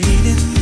fading.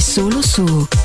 Solo su Music Masterclass Radio.